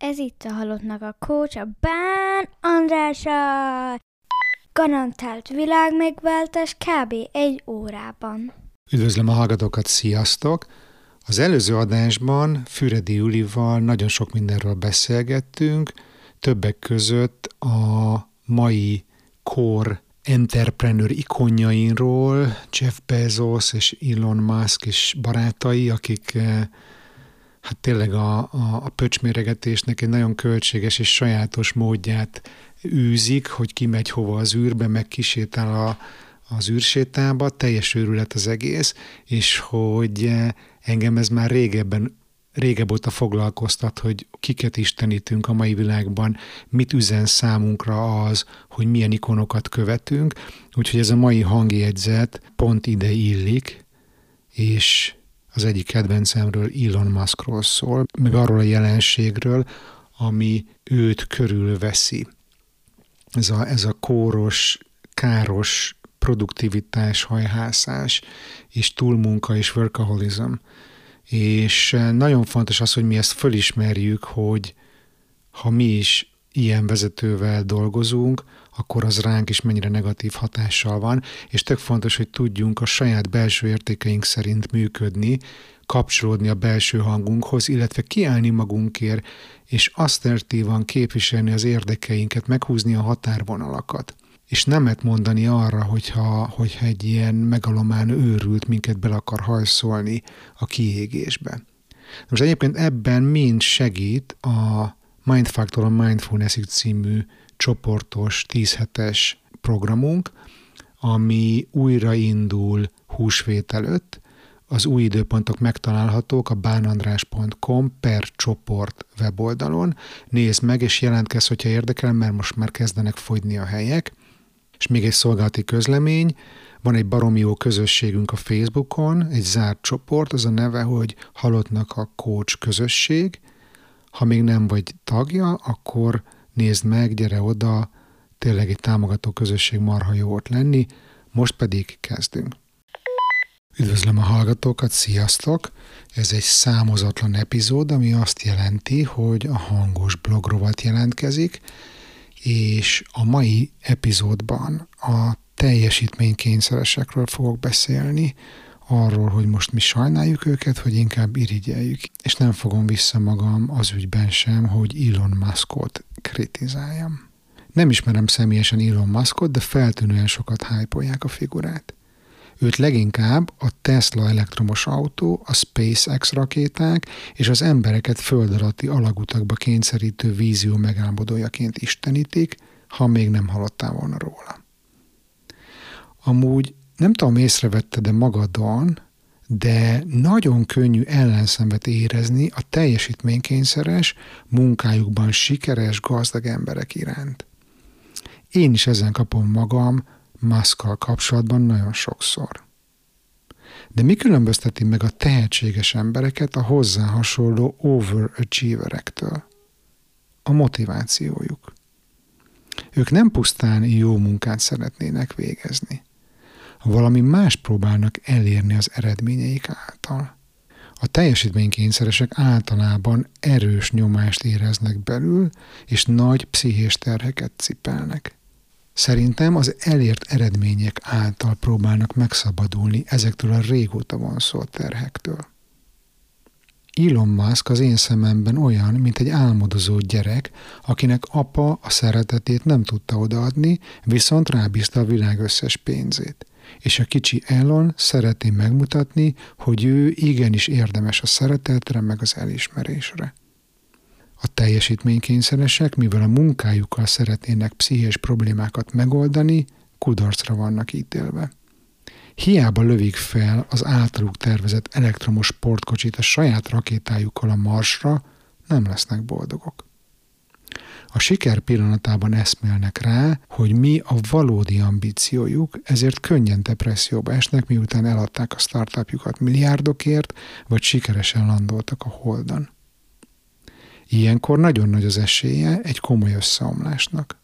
Ez itt a Halottnak a Coach, a Bán Andrása. Garantált világ megváltás kb. egy órában. Üdvözlöm a hallgatókat, sziasztok! Az előző adásban Füredi Julival nagyon sok mindenről beszélgettünk, többek között a mai kor entrepreneur ikonjainról, Jeff Bezos és Elon Musk és barátai, akik eh, hát tényleg a, a, a pöcsméregetésnek egy nagyon költséges és sajátos módját űzik, hogy ki megy hova az űrbe, meg kisétál a, az űrsétába, teljes őrület az egész, és hogy eh, engem ez már régebben régebb óta foglalkoztat, hogy kiket istenítünk a mai világban, mit üzen számunkra az, hogy milyen ikonokat követünk, úgyhogy ez a mai hangjegyzet pont ide illik, és az egyik kedvencemről Elon Muskról szól, meg arról a jelenségről, ami őt körülveszi. Ez a, ez a kóros, káros produktivitás, hajhászás, és túlmunka és workaholism. És nagyon fontos az, hogy mi ezt fölismerjük, hogy ha mi is ilyen vezetővel dolgozunk, akkor az ránk is mennyire negatív hatással van, és tök fontos, hogy tudjunk a saját belső értékeink szerint működni, kapcsolódni a belső hangunkhoz, illetve kiállni magunkért, és asszertívan képviselni az érdekeinket, meghúzni a határvonalakat. És nemet mondani arra, hogyha, hogyha egy ilyen megalomán őrült minket bele akar hajszolni a kiégésbe. Most egyébként ebben mind segít a Mindfactor a Mindfulness című csoportos 10 hetes programunk, ami újraindul húsvét előtt. Az új időpontok megtalálhatók a bánandrás.com per csoport weboldalon. Nézd meg, és jelentkezz, hogyha érdekel, mert most már kezdenek fogyni a helyek. És még egy szolgálati közlemény, van egy baromi jó közösségünk a Facebookon, egy zárt csoport, az a neve, hogy Halottnak a Coach közösség. Ha még nem vagy tagja, akkor nézd meg, gyere oda, tényleg egy támogató közösség marha jó ott lenni, most pedig kezdünk. Üdvözlöm a hallgatókat, sziasztok! Ez egy számozatlan epizód, ami azt jelenti, hogy a hangos blogrovat jelentkezik, és a mai epizódban a teljesítménykényszeresekről fogok beszélni, arról, hogy most mi sajnáljuk őket, hogy inkább irigyeljük. És nem fogom vissza magam az ügyben sem, hogy Elon Muskot kritizáljam. Nem ismerem személyesen Elon Muskot, de feltűnően sokat hájpolják a figurát. Őt leginkább a Tesla elektromos autó, a SpaceX rakéták és az embereket föld alatti alagutakba kényszerítő vízió megálmodójaként istenítik, ha még nem hallottál volna róla. Amúgy nem tudom, észrevette de magadon, de nagyon könnyű ellenszenvet érezni a teljesítménykényszeres, munkájukban sikeres, gazdag emberek iránt. Én is ezen kapom magam Muszkal kapcsolatban nagyon sokszor. De mi különbözteti meg a tehetséges embereket a hozzá hasonló overachieverektől? A motivációjuk. Ők nem pusztán jó munkát szeretnének végezni valami más próbálnak elérni az eredményeik által. A teljesítménykényszeresek általában erős nyomást éreznek belül, és nagy pszichés terheket cipelnek. Szerintem az elért eredmények által próbálnak megszabadulni ezektől a régóta vonszó terhektől. Elon Musk az én szememben olyan, mint egy álmodozó gyerek, akinek apa a szeretetét nem tudta odaadni, viszont rábízta a világ összes pénzét és a kicsi Elon szereti megmutatni, hogy ő igenis érdemes a szeretetre, meg az elismerésre. A teljesítménykényszeresek, mivel a munkájukkal szeretnének pszichés problémákat megoldani, kudarcra vannak ítélve. Hiába lövik fel az általuk tervezett elektromos sportkocsit a saját rakétájukkal a marsra, nem lesznek boldogok a siker pillanatában eszmélnek rá, hogy mi a valódi ambíciójuk, ezért könnyen depresszióba esnek, miután eladták a startupjukat milliárdokért, vagy sikeresen landoltak a holdon. Ilyenkor nagyon nagy az esélye egy komoly összeomlásnak.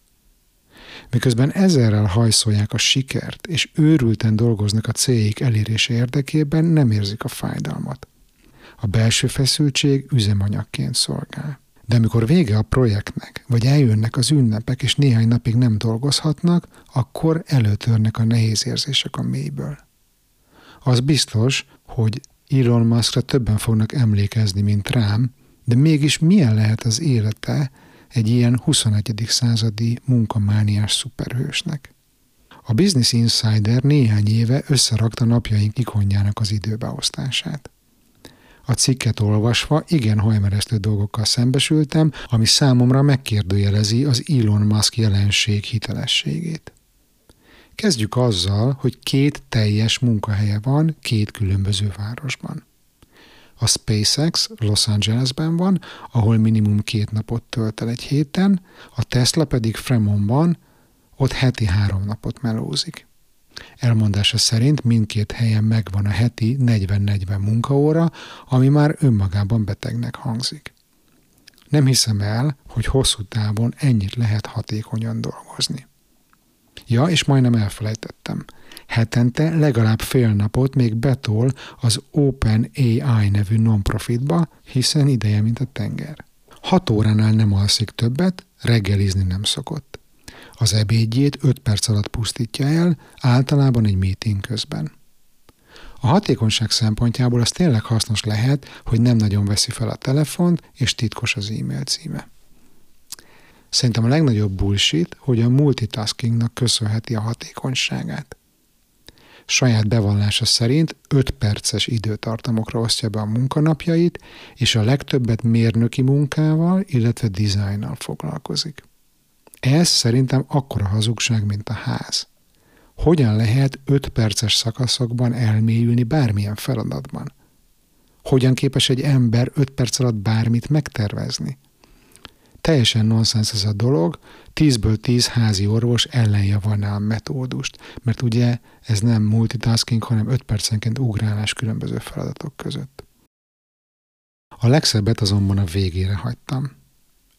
Miközben ezerrel hajszolják a sikert, és őrülten dolgoznak a céljuk elérése érdekében, nem érzik a fájdalmat. A belső feszültség üzemanyagként szolgál De amikor vége a projektnek, vagy eljönnek az ünnepek, és néhány napig nem dolgozhatnak, akkor előtörnek a nehéz érzések a mélyből. Az biztos, hogy Elon Muskra többen fognak emlékezni, mint rám, de mégis milyen lehet az élete egy ilyen 21. századi munkamániás szuperhősnek? A Business Insider néhány éve összerakta napjaink ikonjának az időbeosztását. A cikket olvasva igen hajmeresztő dolgokkal szembesültem, ami számomra megkérdőjelezi az Elon Musk jelenség hitelességét. Kezdjük azzal, hogy két teljes munkahelye van két különböző városban. A SpaceX Los Angelesben van, ahol minimum két napot tölt el egy héten, a Tesla pedig Fremontban, ott heti három napot melózik. Elmondása szerint mindkét helyen megvan a heti 40-40 munkaóra, ami már önmagában betegnek hangzik. Nem hiszem el, hogy hosszú távon ennyit lehet hatékonyan dolgozni. Ja, és majdnem elfelejtettem. Hetente legalább fél napot még betol az Open AI nevű non-profitba, hiszen ideje, mint a tenger. Hat óránál nem alszik többet, reggelizni nem szokott. Az ebédjét 5 perc alatt pusztítja el, általában egy meeting közben. A hatékonyság szempontjából az tényleg hasznos lehet, hogy nem nagyon veszi fel a telefont, és titkos az e-mail címe. Szerintem a legnagyobb bullshit, hogy a multitaskingnak köszönheti a hatékonyságát. Saját bevallása szerint 5 perces időtartamokra osztja be a munkanapjait, és a legtöbbet mérnöki munkával, illetve dizájnnal foglalkozik. Ez szerintem akkora hazugság, mint a ház. Hogyan lehet 5 perces szakaszokban elmélyülni bármilyen feladatban? Hogyan képes egy ember 5 perc alatt bármit megtervezni? Teljesen nonsens ez a dolog, 10-ből 10 házi orvos ellenjavalná a metódust, mert ugye ez nem multitasking, hanem 5 percenként ugrálás különböző feladatok között. A legszebbet azonban a végére hagytam.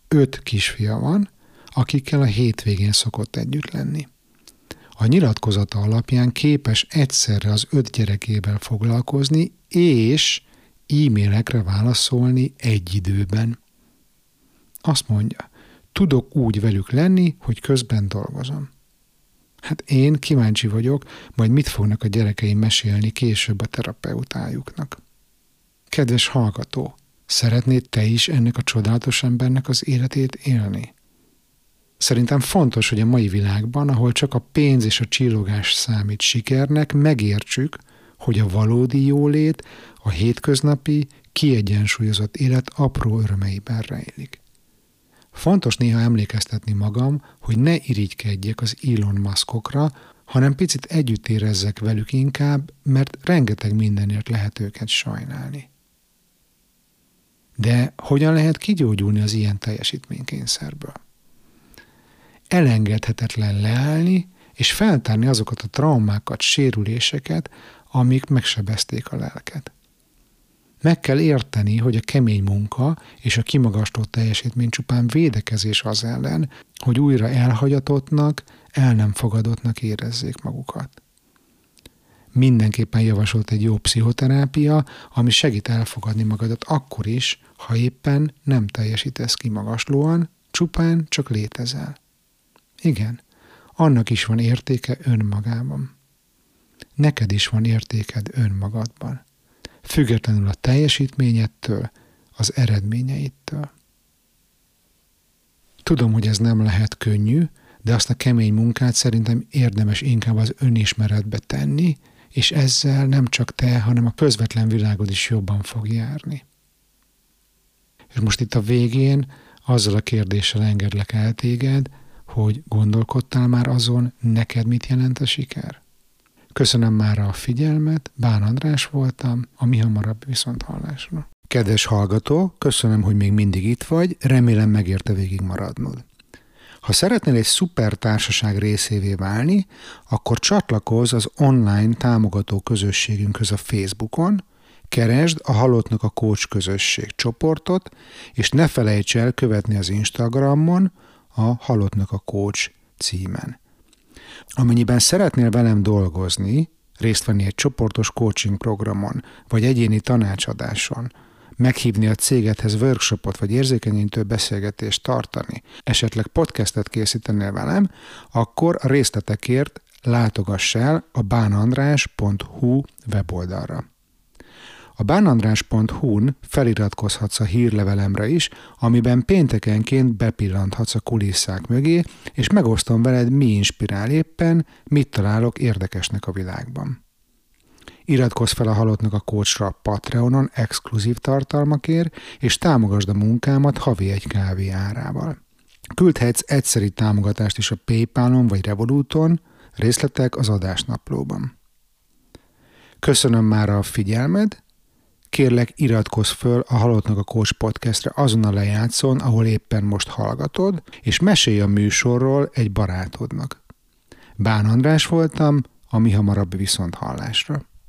Öt kisfia van, akikkel a hétvégén szokott együtt lenni. A nyilatkozata alapján képes egyszerre az öt gyerekével foglalkozni, és e-mailekre válaszolni egy időben. Azt mondja, tudok úgy velük lenni, hogy közben dolgozom. Hát én kíváncsi vagyok, majd mit fognak a gyerekeim mesélni később a terapeutájuknak. Kedves hallgató, szeretnéd te is ennek a csodálatos embernek az életét élni? Szerintem fontos, hogy a mai világban, ahol csak a pénz és a csillogás számít sikernek, megértsük, hogy a valódi jólét a hétköznapi, kiegyensúlyozott élet apró örömeiben rejlik. Fontos néha emlékeztetni magam, hogy ne irigykedjek az Elon Muskokra, hanem picit együtt érezzek velük inkább, mert rengeteg mindenért lehet őket sajnálni. De hogyan lehet kigyógyulni az ilyen teljesítménykényszerből? elengedhetetlen leállni, és feltárni azokat a traumákat, sérüléseket, amik megsebezték a lelket. Meg kell érteni, hogy a kemény munka és a kimagasló teljesítmény csupán védekezés az ellen, hogy újra elhagyatottnak, el nem fogadottnak érezzék magukat. Mindenképpen javasolt egy jó pszichoterápia, ami segít elfogadni magadat akkor is, ha éppen nem teljesítesz kimagaslóan, csupán csak létezel. Igen, annak is van értéke önmagában. Neked is van értéked önmagadban, függetlenül a teljesítményettől, az eredményeittől. Tudom, hogy ez nem lehet könnyű, de azt a kemény munkát szerintem érdemes inkább az önismeretbe tenni, és ezzel nem csak te, hanem a közvetlen világod is jobban fog járni. És most itt a végén azzal a kérdéssel engedlek el téged, hogy gondolkodtál már azon, neked mit jelent a siker? Köszönöm már a figyelmet, Bán András voltam, a mi hamarabb viszont hallásra. Kedves hallgató, köszönöm, hogy még mindig itt vagy, remélem megérte végig maradnod. Ha szeretnél egy szuper társaság részévé válni, akkor csatlakozz az online támogató közösségünkhöz a Facebookon, keresd a Halottnak a Coach közösség csoportot, és ne felejts el követni az Instagramon, a Halottnak a Coach címen. Amennyiben szeretnél velem dolgozni, részt venni egy csoportos coaching programon, vagy egyéni tanácsadáson, meghívni a cégedhez workshopot vagy érzékenyítő beszélgetést tartani, esetleg podcastet készítenél velem, akkor a részletekért látogass el a bánandrás.hu weboldalra. A bánandrás.hu-n feliratkozhatsz a hírlevelemre is, amiben péntekenként bepillanthatsz a kulisszák mögé, és megosztom veled, mi inspirál éppen, mit találok érdekesnek a világban. Iratkozz fel a Halottnak a Coachra Patreonon exkluzív tartalmakért, és támogasd a munkámat havi egy kávé árával. Küldhetsz egyszeri támogatást is a Paypalon vagy Revoluton, részletek az adásnaplóban. Köszönöm már a figyelmed, kérlek iratkozz föl a Halottnak a Coach podcastre azon a lejátszón, ahol éppen most hallgatod, és mesélj a műsorról egy barátodnak. Bán András voltam, a mi hamarabb viszont hallásra.